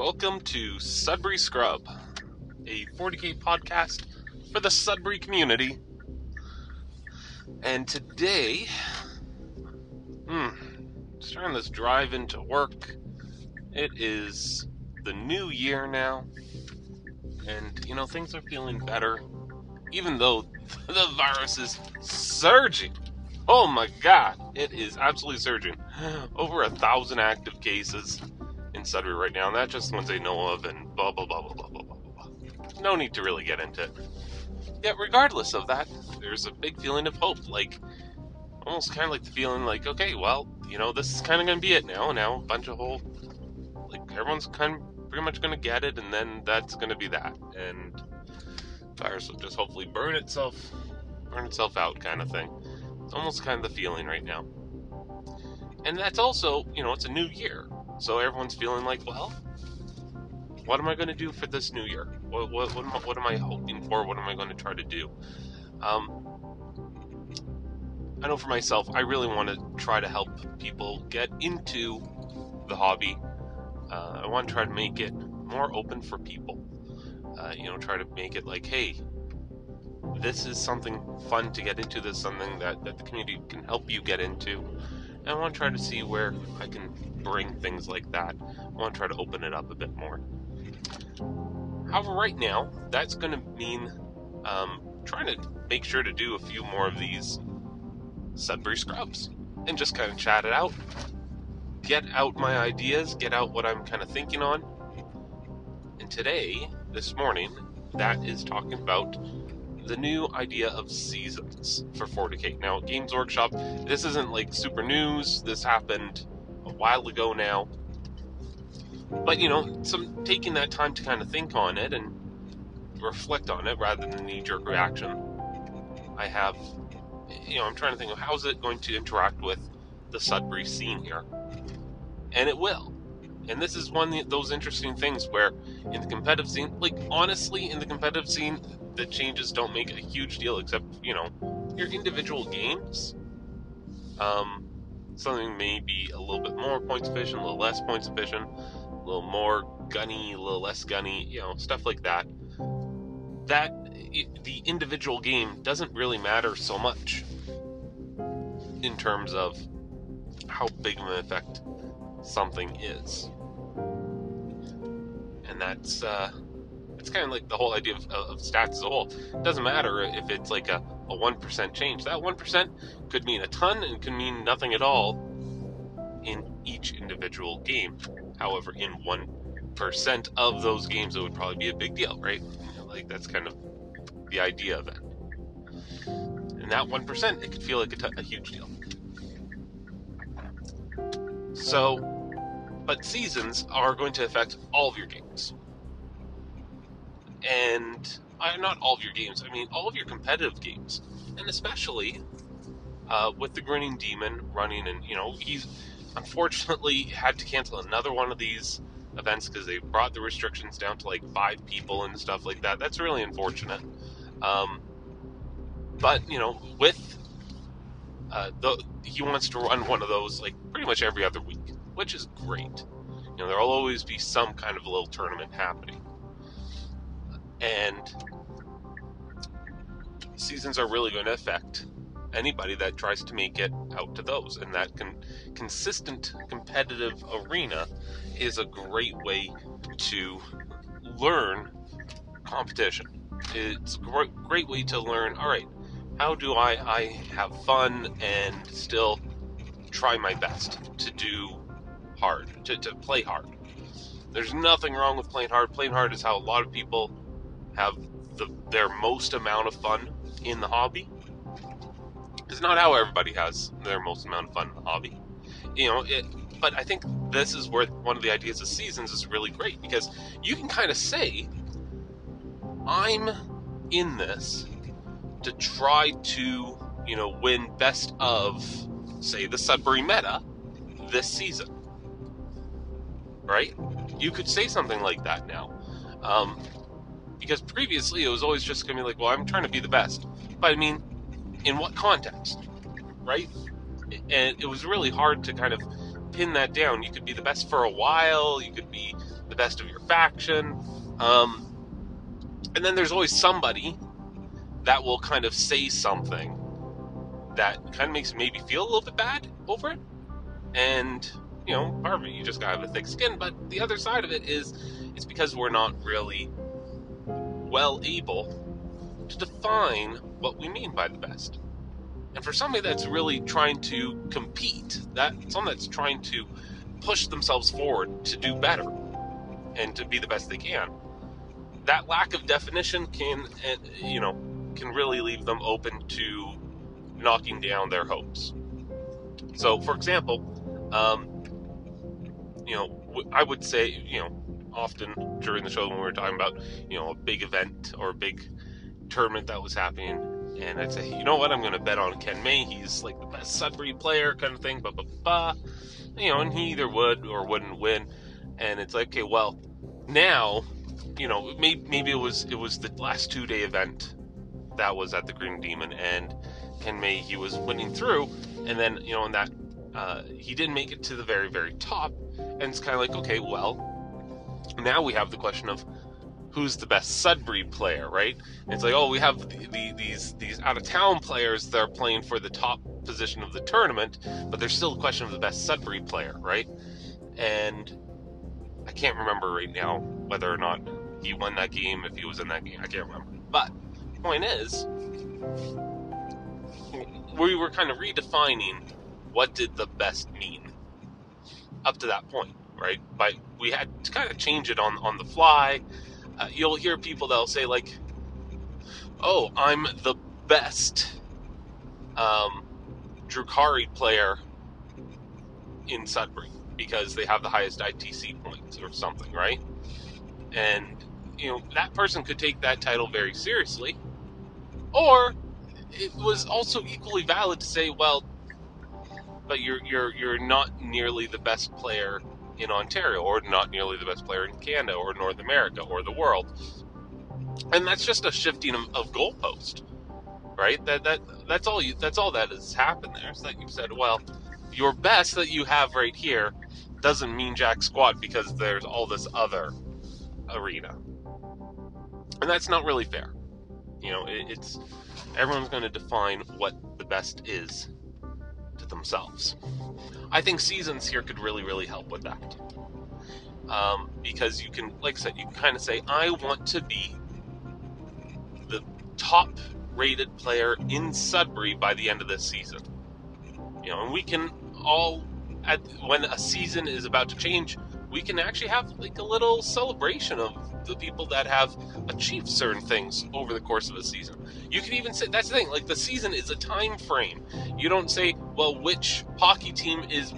Welcome to Sudbury Scrub, a 40k podcast for the Sudbury community. And today, hmm, starting this drive into work. It is the new year now, and you know, things are feeling better, even though the virus is surging. Oh my god, it is absolutely surging. Over a thousand active cases in Sudbury right now, and that's just the ones they know of, and blah, blah, blah, blah, blah, blah, blah, blah. No need to really get into it. Yet, regardless of that, there's a big feeling of hope. Like, almost kind of like the feeling like, okay, well, you know, this is kind of going to be it now. Now, a bunch of whole, like, everyone's kind of pretty much going to get it, and then that's going to be that. And virus will just hopefully burn itself, burn itself out, kind of thing. It's almost kind of the feeling right now. And that's also, you know, it's a new year. So everyone's feeling like, well, what am I going to do for this new year? What, what, what, am, I, what am I hoping for? What am I going to try to do? Um, I know for myself, I really want to try to help people get into the hobby. Uh, I want to try to make it more open for people. Uh, you know, try to make it like, hey, this is something fun to get into. This is something that, that the community can help you get into. I want to try to see where I can bring things like that. I want to try to open it up a bit more. However, right now, that's going to mean um, trying to make sure to do a few more of these Sudbury Scrubs and just kind of chat it out. Get out my ideas, get out what I'm kind of thinking on. And today, this morning, that is talking about the new idea of seasons for 40k. Now, Games Workshop, this isn't like super news. This happened a while ago now. But you know, some taking that time to kind of think on it and reflect on it rather than knee-jerk reaction. I have, you know, I'm trying to think of how's it going to interact with the Sudbury scene here, and it will. And this is one of those interesting things where, in the competitive scene, like honestly, in the competitive scene, the changes don't make a huge deal, except you know, your individual games. Um, something may be a little bit more points efficient, a little less points efficient, a little more gunny, a little less gunny, you know, stuff like that. That the individual game doesn't really matter so much in terms of how big of an effect something is, and that's uh, it's kind of like the whole idea of, of, stats as a whole. It doesn't matter if it's like a, a 1% change. That 1% could mean a ton and could mean nothing at all in each individual game. However, in 1% of those games, it would probably be a big deal, right? Like, that's kind of the idea of it. And that 1%, it could feel like a, t- a huge deal. So, but seasons are going to affect all of your games and uh, not all of your games. I mean, all of your competitive games, and especially uh, with the Grinning Demon running, and you know, he's unfortunately had to cancel another one of these events because they brought the restrictions down to like five people and stuff like that. That's really unfortunate. Um, but you know, with uh, the, he wants to run one of those like pretty much every other week, which is great. You know, there'll always be some kind of a little tournament happening and seasons are really going to affect anybody that tries to make it out to those. And that con- consistent competitive arena is a great way to learn competition. It's a great, great way to learn all right how do I, I have fun and still try my best to do hard to, to play hard? There's nothing wrong with playing hard. Playing hard is how a lot of people have the, their most amount of fun in the hobby. It's not how everybody has their most amount of fun in the hobby. You know, it, but I think this is where one of the ideas of seasons is really great because you can kind of say, I'm in this to try to, you know, win best of, say, the Sudbury meta this season. Right? You could say something like that now. Um, because previously it was always just going to be like, well, I'm trying to be the best. But I mean, in what context? Right? And it was really hard to kind of pin that down. You could be the best for a while, you could be the best of your faction. Um, and then there's always somebody that will kind of say something that kind of makes maybe feel a little bit bad over it. And, you know, part of it, you just gotta have a thick skin. But the other side of it is, it's because we're not really well able to define what we mean by the best. And for somebody that's really trying to compete, that someone that's trying to push themselves forward to do better and to be the best they can, that lack of definition can, you know, can really leave them open to knocking down their hopes. So, for example, um, you know, I would say, you know, often during the show when we were talking about, you know, a big event or a big tournament that was happening, and I'd say, you know what, I'm going to bet on Ken May. He's like the best Sudbury player, kind of thing. Blah blah blah. You know, and he either would or wouldn't win. And it's like, okay, well, now, you know, maybe maybe it was it was the last two day event that was at the Green Demon, and Ken May he was winning through, and then you know, in that uh, he didn't make it to the very very top, and it's kind of like, okay, well, now we have the question of who's the best Sudbury player, right? It's like, oh, we have the, the, these these out of town players that are playing for the top position of the tournament, but there's still a question of the best Sudbury player, right? And I can't remember right now whether or not he won that game, if he was in that game, I can't remember. But the point is, we were kind of redefining what did the best mean up to that point, right? But we had to kind of change it on on the fly uh, you'll hear people that'll say like, "Oh, I'm the best um, Drukhari player in Sudbury because they have the highest ITC points or something, right?" And you know that person could take that title very seriously, or it was also equally valid to say, "Well, but you're you're you're not nearly the best player in Ontario, or not nearly the best player in Canada, or North America, or the world. And that's just a shifting of, of goalpost, right? That that that's all you. That's all that has happened there. That you said, well, your best that you have right here doesn't mean jack squat because there's all this other arena, and that's not really fair. You know, it, it's everyone's going to define what the best is themselves. I think seasons here could really, really help with that. Um, because you can, like I said, you can kind of say, I want to be the top rated player in Sudbury by the end of this season. You know, and we can all, at, when a season is about to change, we can actually have like a little celebration of the people that have achieved certain things over the course of a season. You can even say that's the thing, like the season is a time frame. You don't say, well, which hockey team is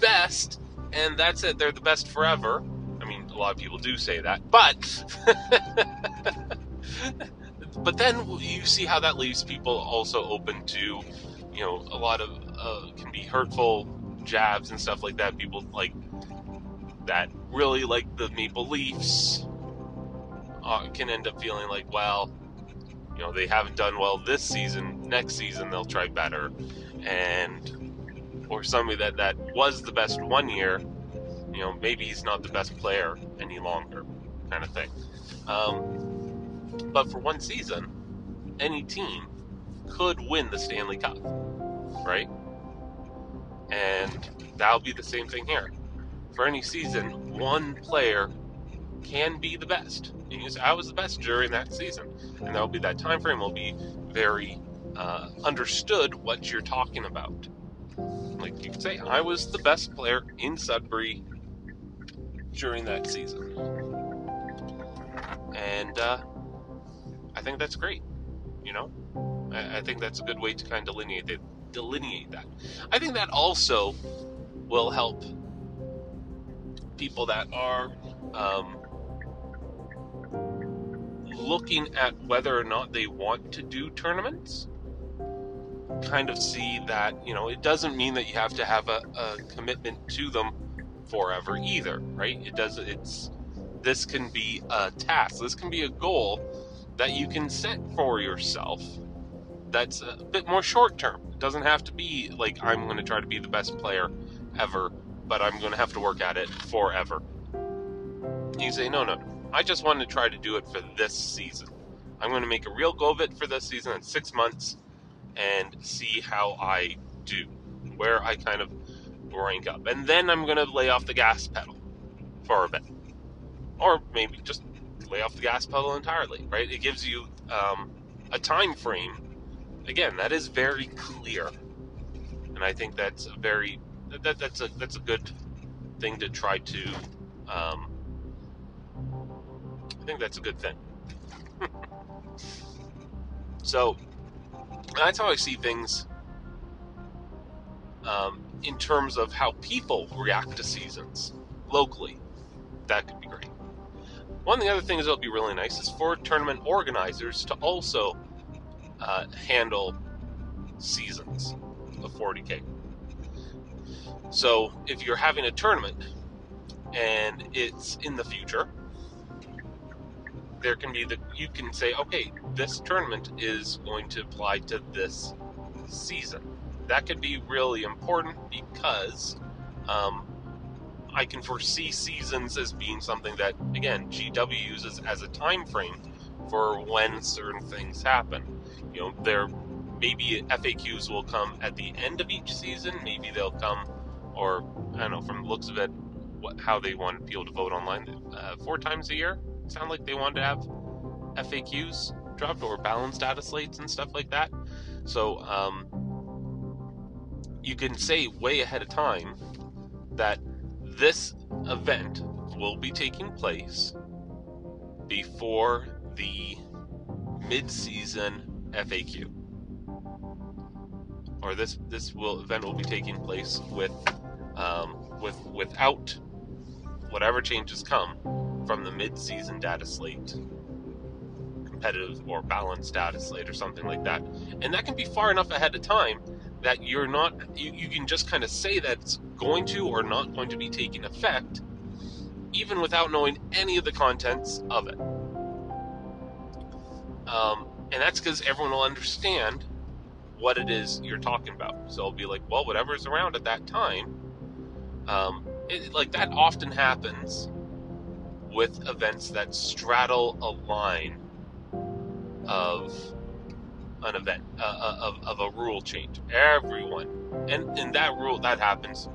best, and that's it, they're the best forever. I mean, a lot of people do say that, but but then you see how that leaves people also open to, you know, a lot of uh, can be hurtful jabs and stuff like that. People like that really like the Maple Leafs uh, can end up feeling like, well, you know, they haven't done well this season. Next season they'll try better, and or somebody that that was the best one year, you know, maybe he's not the best player any longer, kind of thing. Um, but for one season, any team could win the Stanley Cup, right? And that'll be the same thing here for any season, one player can be the best. I was the best during that season. And that'll be that time frame will be very uh, understood what you're talking about. Like you could say, I was the best player in Sudbury during that season. And uh, I think that's great. You know, I, I think that's a good way to kind of delineate it, delineate that. I think that also will help people that are um, looking at whether or not they want to do tournaments kind of see that you know it doesn't mean that you have to have a, a commitment to them forever either right? It does it's this can be a task. This can be a goal that you can set for yourself that's a bit more short term it doesn't have to be like i'm going to try to be the best player ever but I'm going to have to work at it forever. You say, no, no, I just want to try to do it for this season. I'm going to make a real go of it for this season in six months and see how I do, where I kind of rank up. And then I'm going to lay off the gas pedal for a bit. Or maybe just lay off the gas pedal entirely, right? It gives you um, a time frame. Again, that is very clear. And I think that's a very that, that's a that's a good thing to try to um, I think that's a good thing. so that's how I see things um, in terms of how people react to seasons locally. That could be great. One of the other things that would be really nice is for tournament organizers to also uh, handle seasons of 40k. So if you're having a tournament and it's in the future, there can be the you can say, okay, this tournament is going to apply to this season. That could be really important because um, I can foresee seasons as being something that, again, GW uses as a time frame for when certain things happen. You know, there maybe FAQs will come at the end of each season. Maybe they'll come, or I don't know, from the looks of it, what, how they want people to vote online. Uh, four times a year. It like they wanted to have FAQs dropped or balance data slates and stuff like that. So um, you can say way ahead of time that this event will be taking place before the mid-season FAQ. Or this this will event will be taking place with um, with without whatever changes come from the mid-season data slate competitive or balanced data slate or something like that. And that can be far enough ahead of time that you're not you, you can just kind of say that it's going to or not going to be taking effect even without knowing any of the contents of it. Um, and that's because everyone will understand what it is you're talking about. So it'll be like well whatever's around at that time um, it, like that often happens with events that straddle a line of an event uh, uh, of, of a rule change. Everyone, and in that rule that happens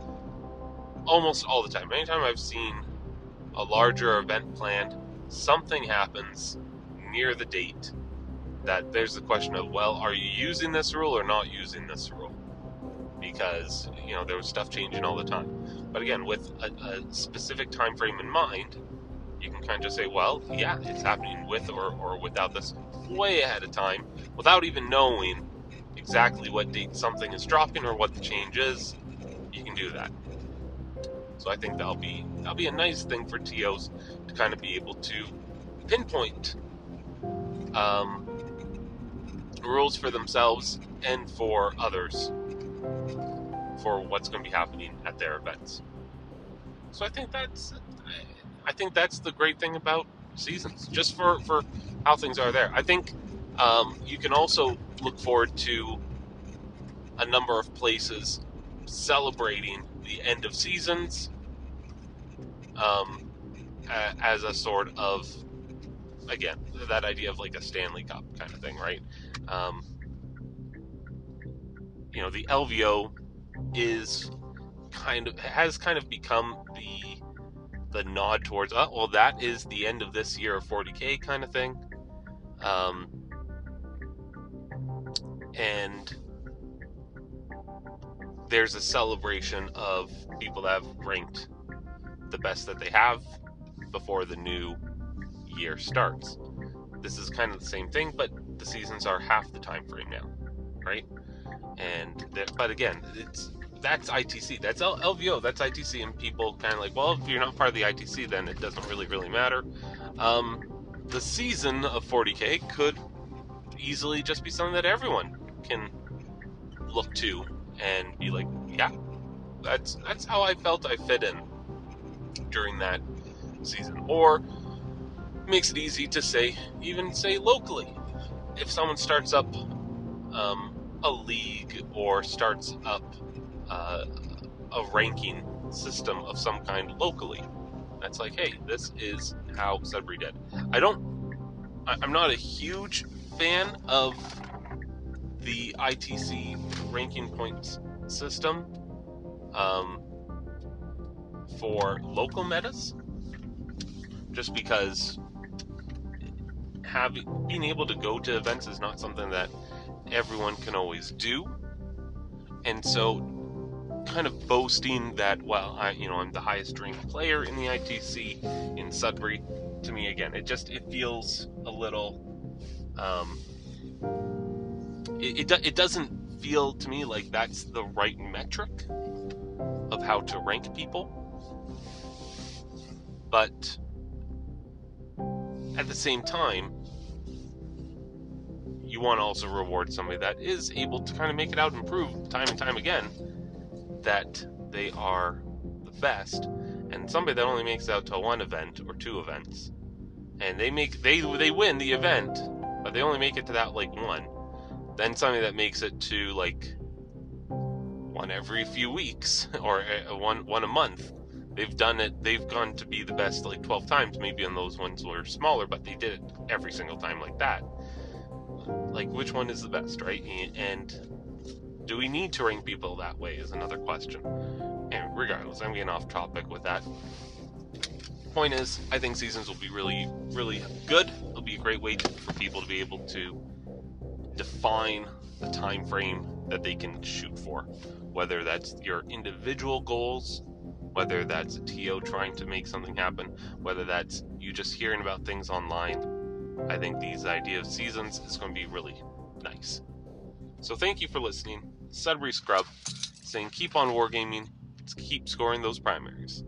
almost all the time. Anytime I've seen a larger event planned, something happens near the date that there's the question of, well, are you using this rule or not using this rule? Because you know there was stuff changing all the time. But again, with a, a specific time frame in mind, you can kind of just say, well, yeah, it's happening with or, or without this way ahead of time without even knowing exactly what date something is dropping or what the change is. You can do that. So I think that'll be that'll be a nice thing for TOs to kind of be able to pinpoint um, rules for themselves and for others for what's going to be happening at their events. So I think that's I think that's the great thing about seasons, just for for how things are there. I think um, you can also look forward to a number of places celebrating the end of seasons um, as a sort of again that idea of like a Stanley Cup kind of thing, right? Um, you know, the LVO is kind of has kind of become the the nod towards, oh, well, that is the end of this year of 40k kind of thing. Um, and there's a celebration of people that have ranked the best that they have before the new year starts. This is kind of the same thing, but the seasons are half the time frame now, right? And that, but again, it's that's ITC. That's L- LVO. That's ITC, and people kind of like, well, if you're not part of the ITC, then it doesn't really really matter. Um, the season of 40k could easily just be something that everyone can look to and be like, yeah, that's that's how I felt I fit in during that season. Or makes it easy to say, even say locally, if someone starts up um, a league or starts up uh, a ranking system of some kind locally. That's like, hey, this is how Sudbury did. I don't. I'm not a huge fan of the ITC ranking points system um, for local metas, just because having being able to go to events is not something that everyone can always do, and so kind of boasting that well, I you know I'm the highest ranked player in the ITC in Sudbury. To me, again, it just it feels a little. Um, it, it, it doesn't feel to me like that's the right metric of how to rank people. But at the same time, you want to also reward somebody that is able to kind of make it out and prove time and time again that they are the best, and somebody that only makes out to one event or two events, and they make they they win the event, but they only make it to that like one, then somebody that makes it to like one every few weeks or uh, one one a month. They've done it. They've gone to be the best like 12 times. Maybe in those ones were smaller, but they did it every single time like that. Like which one is the best, right? And do we need to rank people that way is another question. And regardless, I'm getting off topic with that. Point is, I think seasons will be really, really good. It'll be a great way to, for people to be able to define the time frame that they can shoot for. Whether that's your individual goals, whether that's a TO trying to make something happen, whether that's you just hearing about things online. I think these idea of seasons is going to be really nice. So thank you for listening. Sudbury Scrub saying keep on wargaming, keep scoring those primaries.